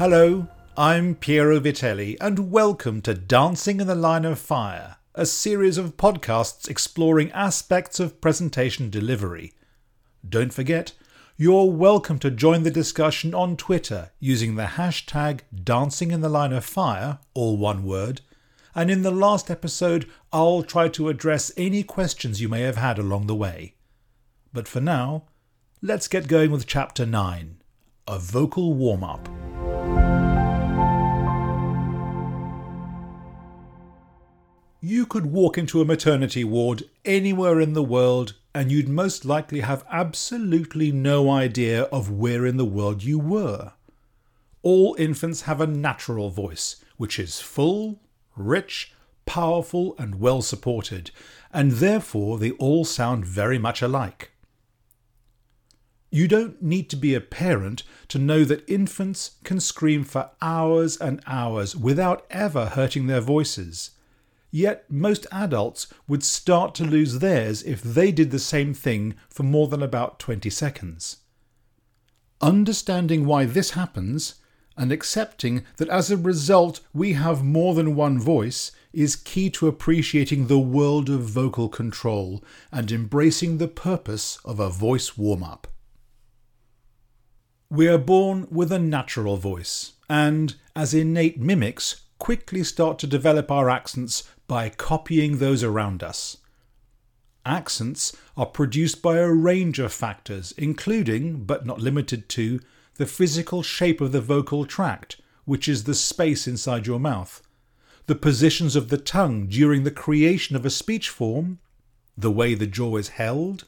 Hello, I'm Piero Vitelli, and welcome to Dancing in the Line of Fire, a series of podcasts exploring aspects of presentation delivery. Don't forget, you're welcome to join the discussion on Twitter using the hashtag Dancing in the Line of Fire, all one word, and in the last episode, I'll try to address any questions you may have had along the way. But for now, let's get going with Chapter 9 A Vocal Warm Up. You could walk into a maternity ward anywhere in the world and you'd most likely have absolutely no idea of where in the world you were. All infants have a natural voice, which is full, rich, powerful, and well supported, and therefore they all sound very much alike. You don't need to be a parent to know that infants can scream for hours and hours without ever hurting their voices. Yet most adults would start to lose theirs if they did the same thing for more than about 20 seconds. Understanding why this happens and accepting that as a result we have more than one voice is key to appreciating the world of vocal control and embracing the purpose of a voice warm up. We are born with a natural voice, and as innate mimics, quickly start to develop our accents by copying those around us. Accents are produced by a range of factors, including, but not limited to, the physical shape of the vocal tract, which is the space inside your mouth, the positions of the tongue during the creation of a speech form, the way the jaw is held,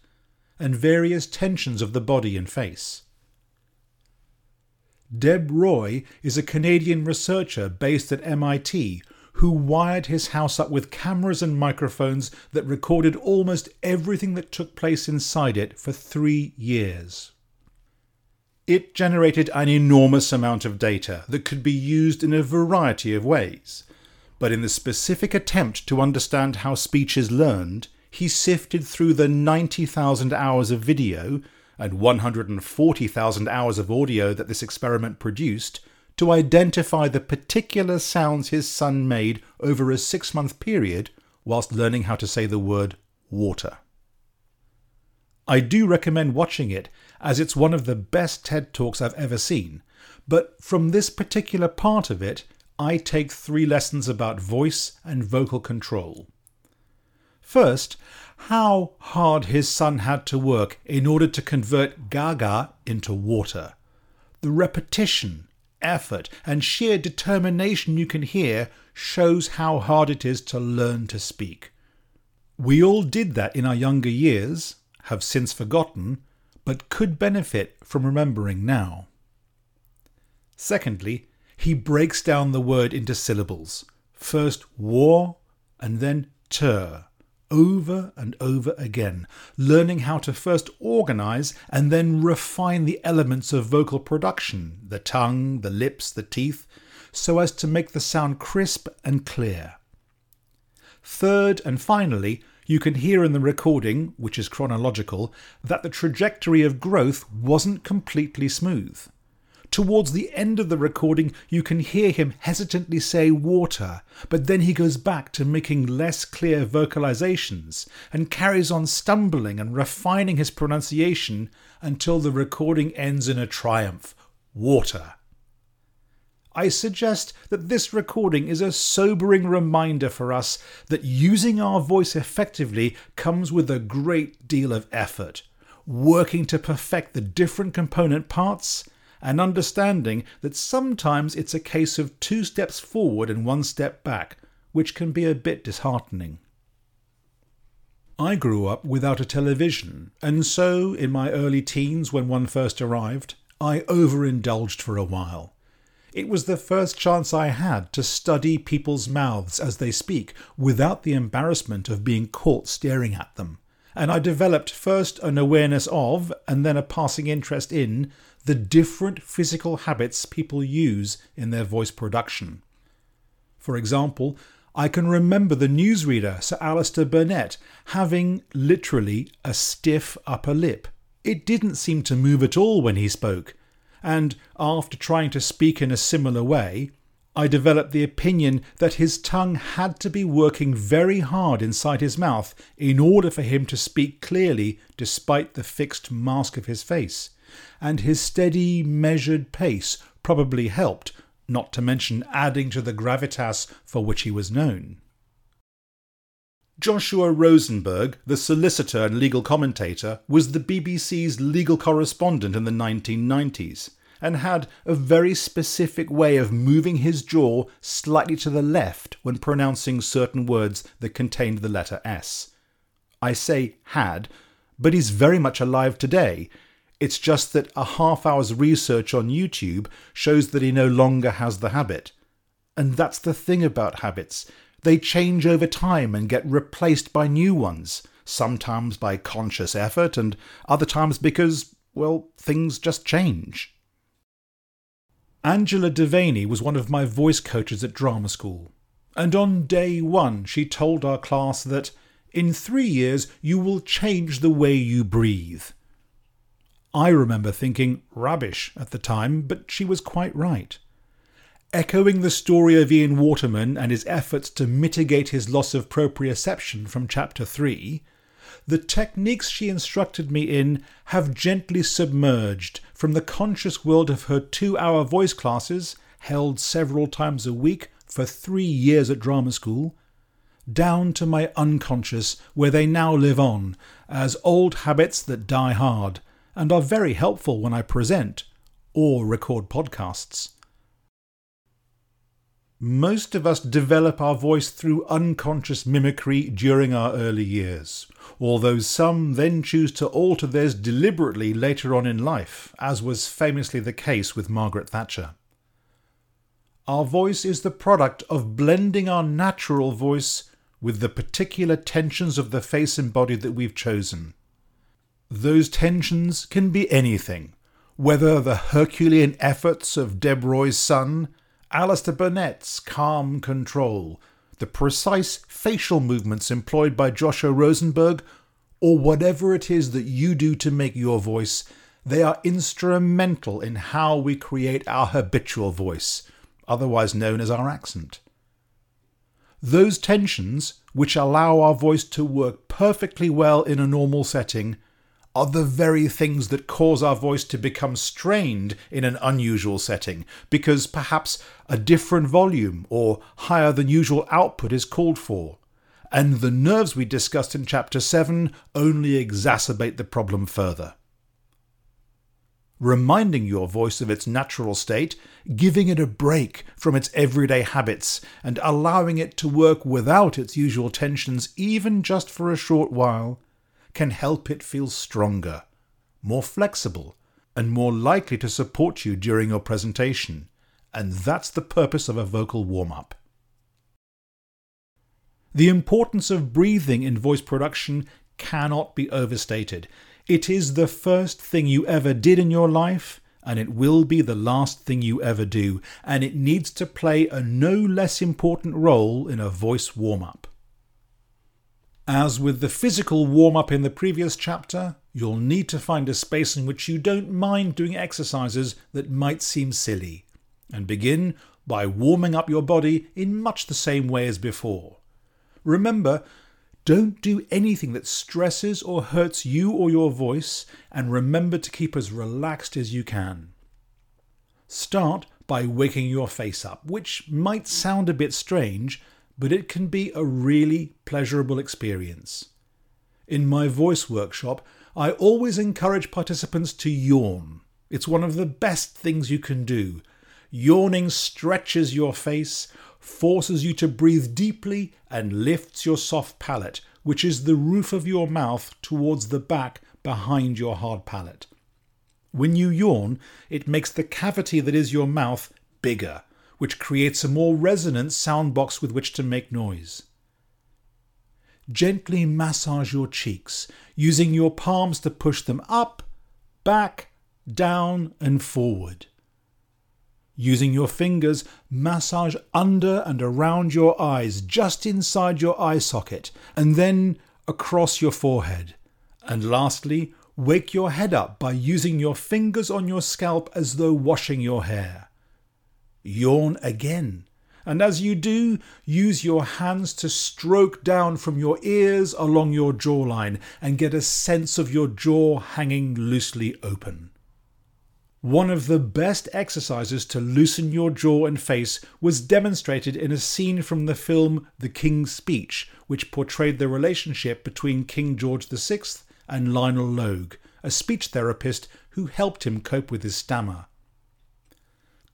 and various tensions of the body and face. Deb Roy is a Canadian researcher based at MIT who wired his house up with cameras and microphones that recorded almost everything that took place inside it for three years. It generated an enormous amount of data that could be used in a variety of ways. But in the specific attempt to understand how speech is learned, he sifted through the 90,000 hours of video and 140,000 hours of audio that this experiment produced to identify the particular sounds his son made over a six month period whilst learning how to say the word water. I do recommend watching it as it's one of the best TED Talks I've ever seen, but from this particular part of it, I take three lessons about voice and vocal control. First, how hard his son had to work in order to convert gaga into water. The repetition, effort, and sheer determination you can hear shows how hard it is to learn to speak. We all did that in our younger years, have since forgotten, but could benefit from remembering now. Secondly, he breaks down the word into syllables. First war, and then ter over and over again, learning how to first organize and then refine the elements of vocal production the tongue, the lips, the teeth so as to make the sound crisp and clear. Third and finally, you can hear in the recording, which is chronological, that the trajectory of growth wasn't completely smooth. Towards the end of the recording, you can hear him hesitantly say water, but then he goes back to making less clear vocalizations and carries on stumbling and refining his pronunciation until the recording ends in a triumph water. I suggest that this recording is a sobering reminder for us that using our voice effectively comes with a great deal of effort, working to perfect the different component parts and understanding that sometimes it's a case of two steps forward and one step back, which can be a bit disheartening. I grew up without a television, and so, in my early teens when one first arrived, I overindulged for a while. It was the first chance I had to study people's mouths as they speak without the embarrassment of being caught staring at them. And I developed first an awareness of, and then a passing interest in, the different physical habits people use in their voice production. For example, I can remember the newsreader, Sir Alastair Burnet, having literally a stiff upper lip. It didn't seem to move at all when he spoke, and after trying to speak in a similar way, I developed the opinion that his tongue had to be working very hard inside his mouth in order for him to speak clearly despite the fixed mask of his face, and his steady, measured pace probably helped, not to mention adding to the gravitas for which he was known. Joshua Rozenberg, the solicitor and legal commentator, was the BBC's legal correspondent in the 1990s and had a very specific way of moving his jaw slightly to the left when pronouncing certain words that contained the letter S. I say had, but he's very much alive today. It's just that a half hour's research on YouTube shows that he no longer has the habit. And that's the thing about habits. They change over time and get replaced by new ones, sometimes by conscious effort, and other times because, well, things just change. Angela Devaney was one of my voice coaches at drama school, and on day one she told our class that in three years you will change the way you breathe. I remember thinking rubbish at the time, but she was quite right. Echoing the story of Ian Waterman and his efforts to mitigate his loss of proprioception from chapter 3, the techniques she instructed me in have gently submerged from the conscious world of her two hour voice classes, held several times a week for three years at drama school, down to my unconscious, where they now live on as old habits that die hard and are very helpful when I present or record podcasts. Most of us develop our voice through unconscious mimicry during our early years, although some then choose to alter theirs deliberately later on in life, as was famously the case with Margaret Thatcher. Our voice is the product of blending our natural voice with the particular tensions of the face and body that we've chosen. Those tensions can be anything, whether the Herculean efforts of Deb Roy's son, Alastair Burnet's calm control, the precise facial movements employed by Joshua Rozenberg, or whatever it is that you do to make your voice, they are instrumental in how we create our habitual voice, otherwise known as our accent. Those tensions, which allow our voice to work perfectly well in a normal setting, are the very things that cause our voice to become strained in an unusual setting, because perhaps a different volume or higher than usual output is called for. And the nerves we discussed in chapter 7 only exacerbate the problem further. Reminding your voice of its natural state, giving it a break from its everyday habits, and allowing it to work without its usual tensions, even just for a short while, can help it feel stronger, more flexible, and more likely to support you during your presentation. And that's the purpose of a vocal warm up. The importance of breathing in voice production cannot be overstated. It is the first thing you ever did in your life, and it will be the last thing you ever do, and it needs to play a no less important role in a voice warm up. As with the physical warm up in the previous chapter, you'll need to find a space in which you don't mind doing exercises that might seem silly, and begin by warming up your body in much the same way as before. Remember, don't do anything that stresses or hurts you or your voice, and remember to keep as relaxed as you can. Start by waking your face up, which might sound a bit strange, but it can be a really pleasurable experience. In my voice workshop, I always encourage participants to yawn. It's one of the best things you can do. Yawning stretches your face, forces you to breathe deeply, and lifts your soft palate, which is the roof of your mouth, towards the back behind your hard palate. When you yawn, it makes the cavity that is your mouth bigger, which creates a more resonant sound box with which to make noise. Gently massage your cheeks, using your palms to push them up, back, down, and forward. Using your fingers, massage under and around your eyes, just inside your eye socket, and then across your forehead. And lastly, wake your head up by using your fingers on your scalp as though washing your hair. Yawn again, and as you do, use your hands to stroke down from your ears along your jawline and get a sense of your jaw hanging loosely open. One of the best exercises to loosen your jaw and face was demonstrated in a scene from the film The King's Speech, which portrayed the relationship between King George VI and Lionel Logue, a speech therapist who helped him cope with his stammer.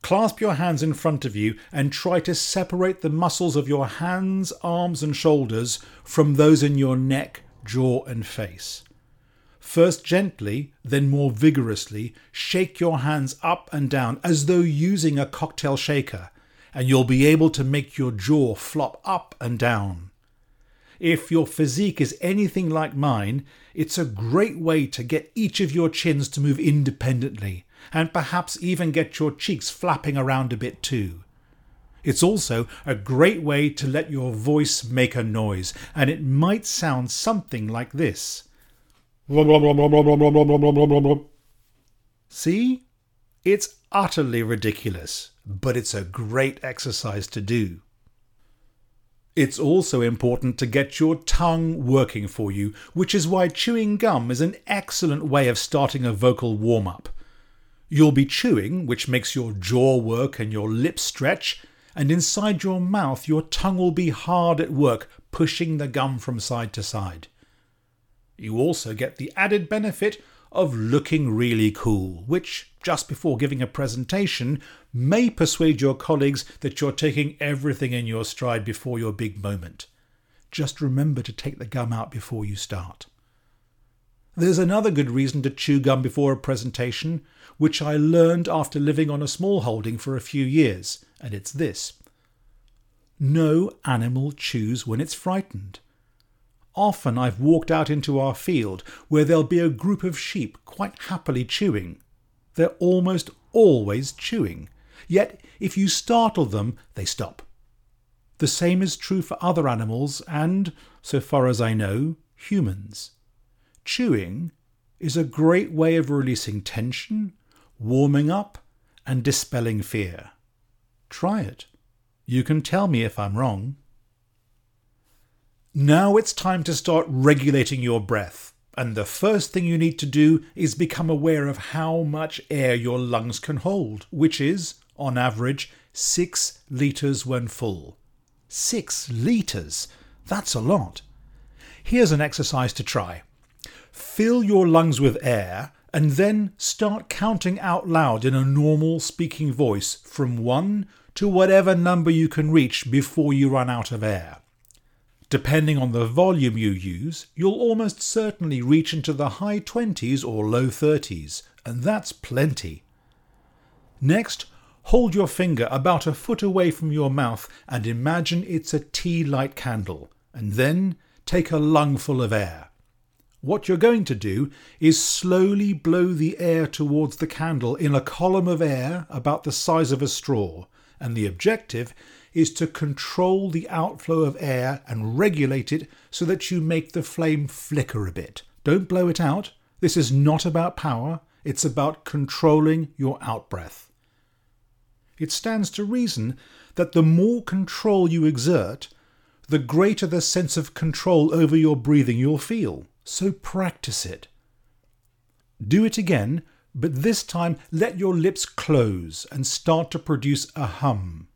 Clasp your hands in front of you and try to separate the muscles of your hands, arms, and shoulders from those in your neck, jaw, and face. First gently, then more vigorously, shake your hands up and down as though using a cocktail shaker, and you'll be able to make your jaw flop up and down. If your physique is anything like mine, it's a great way to get each of your chins to move independently, and perhaps even get your cheeks flapping around a bit too. It's also a great way to let your voice make a noise, and it might sound something like this. See? It's utterly ridiculous, but it's a great exercise to do. It's also important to get your tongue working for you, which is why chewing gum is an excellent way of starting a vocal warm up. You'll be chewing, which makes your jaw work and your lips stretch, and inside your mouth your tongue will be hard at work pushing the gum from side to side. You also get the added benefit of looking really cool, which, just before giving a presentation, may persuade your colleagues that you're taking everything in your stride before your big moment. Just remember to take the gum out before you start. There's another good reason to chew gum before a presentation, which I learned after living on a small holding for a few years, and it's this. No animal chews when it's frightened. Often I've walked out into our field where there'll be a group of sheep quite happily chewing. They're almost always chewing, yet if you startle them, they stop. The same is true for other animals and, so far as I know, humans. Chewing is a great way of releasing tension, warming up, and dispelling fear. Try it. You can tell me if I'm wrong. Now it's time to start regulating your breath. And the first thing you need to do is become aware of how much air your lungs can hold, which is, on average, 6 litres when full. 6 litres? That's a lot. Here's an exercise to try. Fill your lungs with air and then start counting out loud in a normal speaking voice from 1 to whatever number you can reach before you run out of air. Depending on the volume you use, you'll almost certainly reach into the high 20s or low 30s, and that's plenty. Next, hold your finger about a foot away from your mouth and imagine it's a tea light candle, and then take a lungful of air. What you're going to do is slowly blow the air towards the candle in a column of air about the size of a straw, and the objective is to control the outflow of air and regulate it so that you make the flame flicker a bit. Don't blow it out. This is not about power, it's about controlling your outbreath. It stands to reason that the more control you exert, the greater the sense of control over your breathing you'll feel. So practice it. Do it again, but this time let your lips close and start to produce a hum.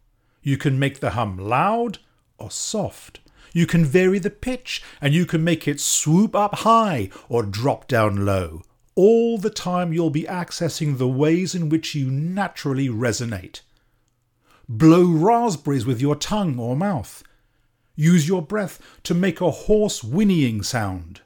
You can make the hum loud or soft. You can vary the pitch and you can make it swoop up high or drop down low. All the time you'll be accessing the ways in which you naturally resonate. Blow raspberries with your tongue or mouth. Use your breath to make a hoarse whinnying sound.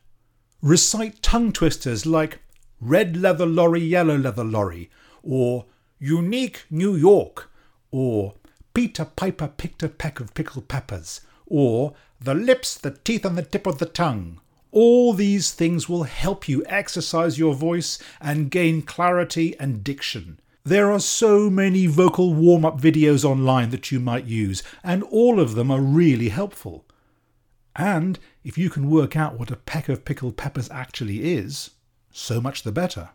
Recite tongue twisters like red leather lorry, yellow leather lorry, or unique New York, or Peter Piper picked a peck of pickled peppers, or the lips, the teeth, and the tip of the tongue. All these things will help you exercise your voice and gain clarity and diction. There are so many vocal warm up videos online that you might use, and all of them are really helpful. And if you can work out what a peck of pickled peppers actually is, so much the better.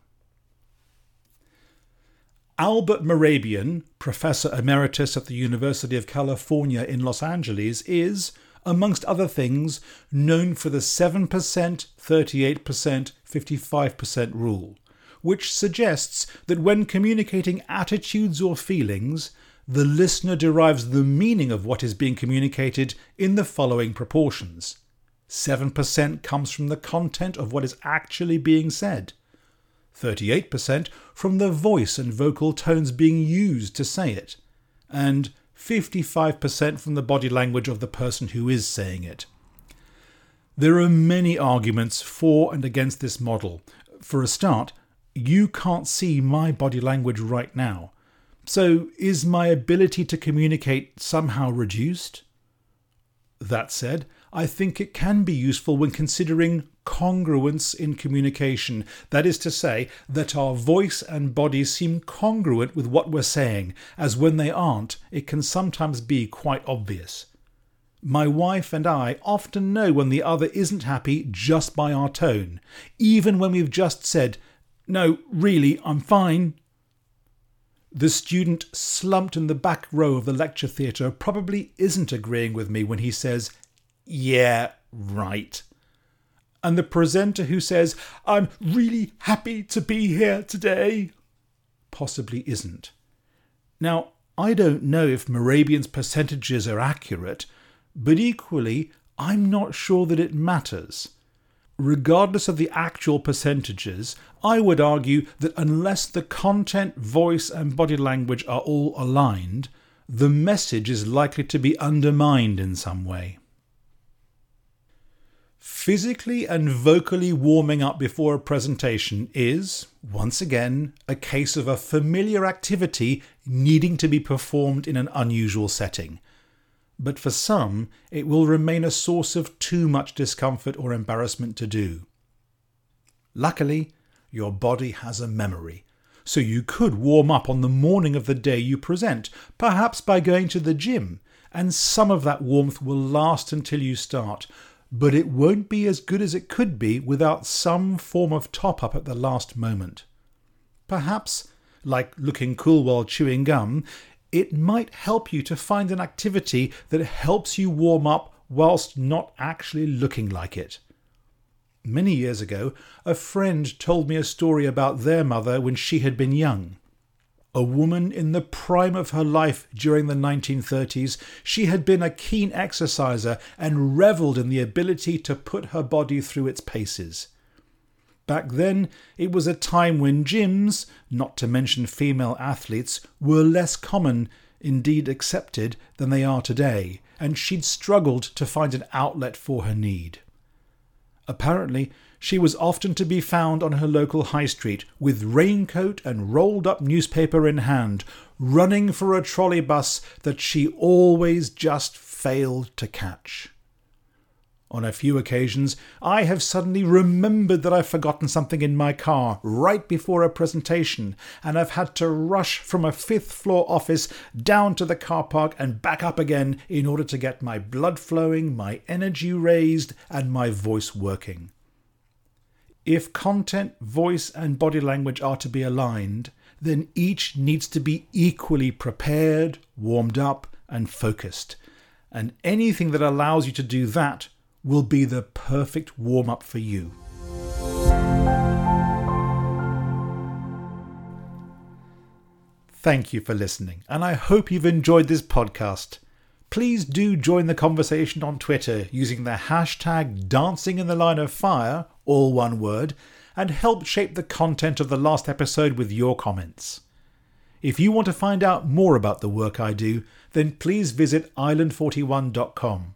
Albert Mehrabian, Professor Emeritus at the University of California in Los Angeles, is, amongst other things, known for the 7%, 38%, 55% rule, which suggests that when communicating attitudes or feelings, the listener derives the meaning of what is being communicated in the following proportions 7% comes from the content of what is actually being said, 38% from the voice and vocal tones being used to say it, and 55% from the body language of the person who is saying it. There are many arguments for and against this model. For a start, you can't see my body language right now. So, is my ability to communicate somehow reduced? That said, I think it can be useful when considering congruence in communication. That is to say, that our voice and body seem congruent with what we're saying, as when they aren't, it can sometimes be quite obvious. My wife and I often know when the other isn't happy just by our tone, even when we've just said, No, really, I'm fine. The student slumped in the back row of the lecture theatre probably isn't agreeing with me when he says, Yeah, right and the presenter who says, I'm really happy to be here today, possibly isn't. Now, I don't know if Mehrabian's percentages are accurate, but equally, I'm not sure that it matters. Regardless of the actual percentages, I would argue that unless the content, voice, and body language are all aligned, the message is likely to be undermined in some way. Physically and vocally warming up before a presentation is, once again, a case of a familiar activity needing to be performed in an unusual setting. But for some, it will remain a source of too much discomfort or embarrassment to do. Luckily, your body has a memory, so you could warm up on the morning of the day you present, perhaps by going to the gym, and some of that warmth will last until you start but it won't be as good as it could be without some form of top up at the last moment. Perhaps, like looking cool while chewing gum, it might help you to find an activity that helps you warm up whilst not actually looking like it. Many years ago, a friend told me a story about their mother when she had been young. A woman in the prime of her life during the 1930s, she had been a keen exerciser and revelled in the ability to put her body through its paces. Back then, it was a time when gyms, not to mention female athletes, were less common, indeed accepted, than they are today, and she'd struggled to find an outlet for her need. Apparently, she was often to be found on her local high street with raincoat and rolled up newspaper in hand, running for a trolley bus that she always just failed to catch. On a few occasions, I have suddenly remembered that I've forgotten something in my car right before a presentation, and I've had to rush from a fifth floor office down to the car park and back up again in order to get my blood flowing, my energy raised, and my voice working. If content, voice, and body language are to be aligned, then each needs to be equally prepared, warmed up, and focused. And anything that allows you to do that will be the perfect warm up for you. Thank you for listening, and I hope you've enjoyed this podcast. Please do join the conversation on Twitter using the hashtag Dancing in the Line of Fire all one word, and help shape the content of the last episode with your comments. If you want to find out more about the work I do, then please visit island41.com,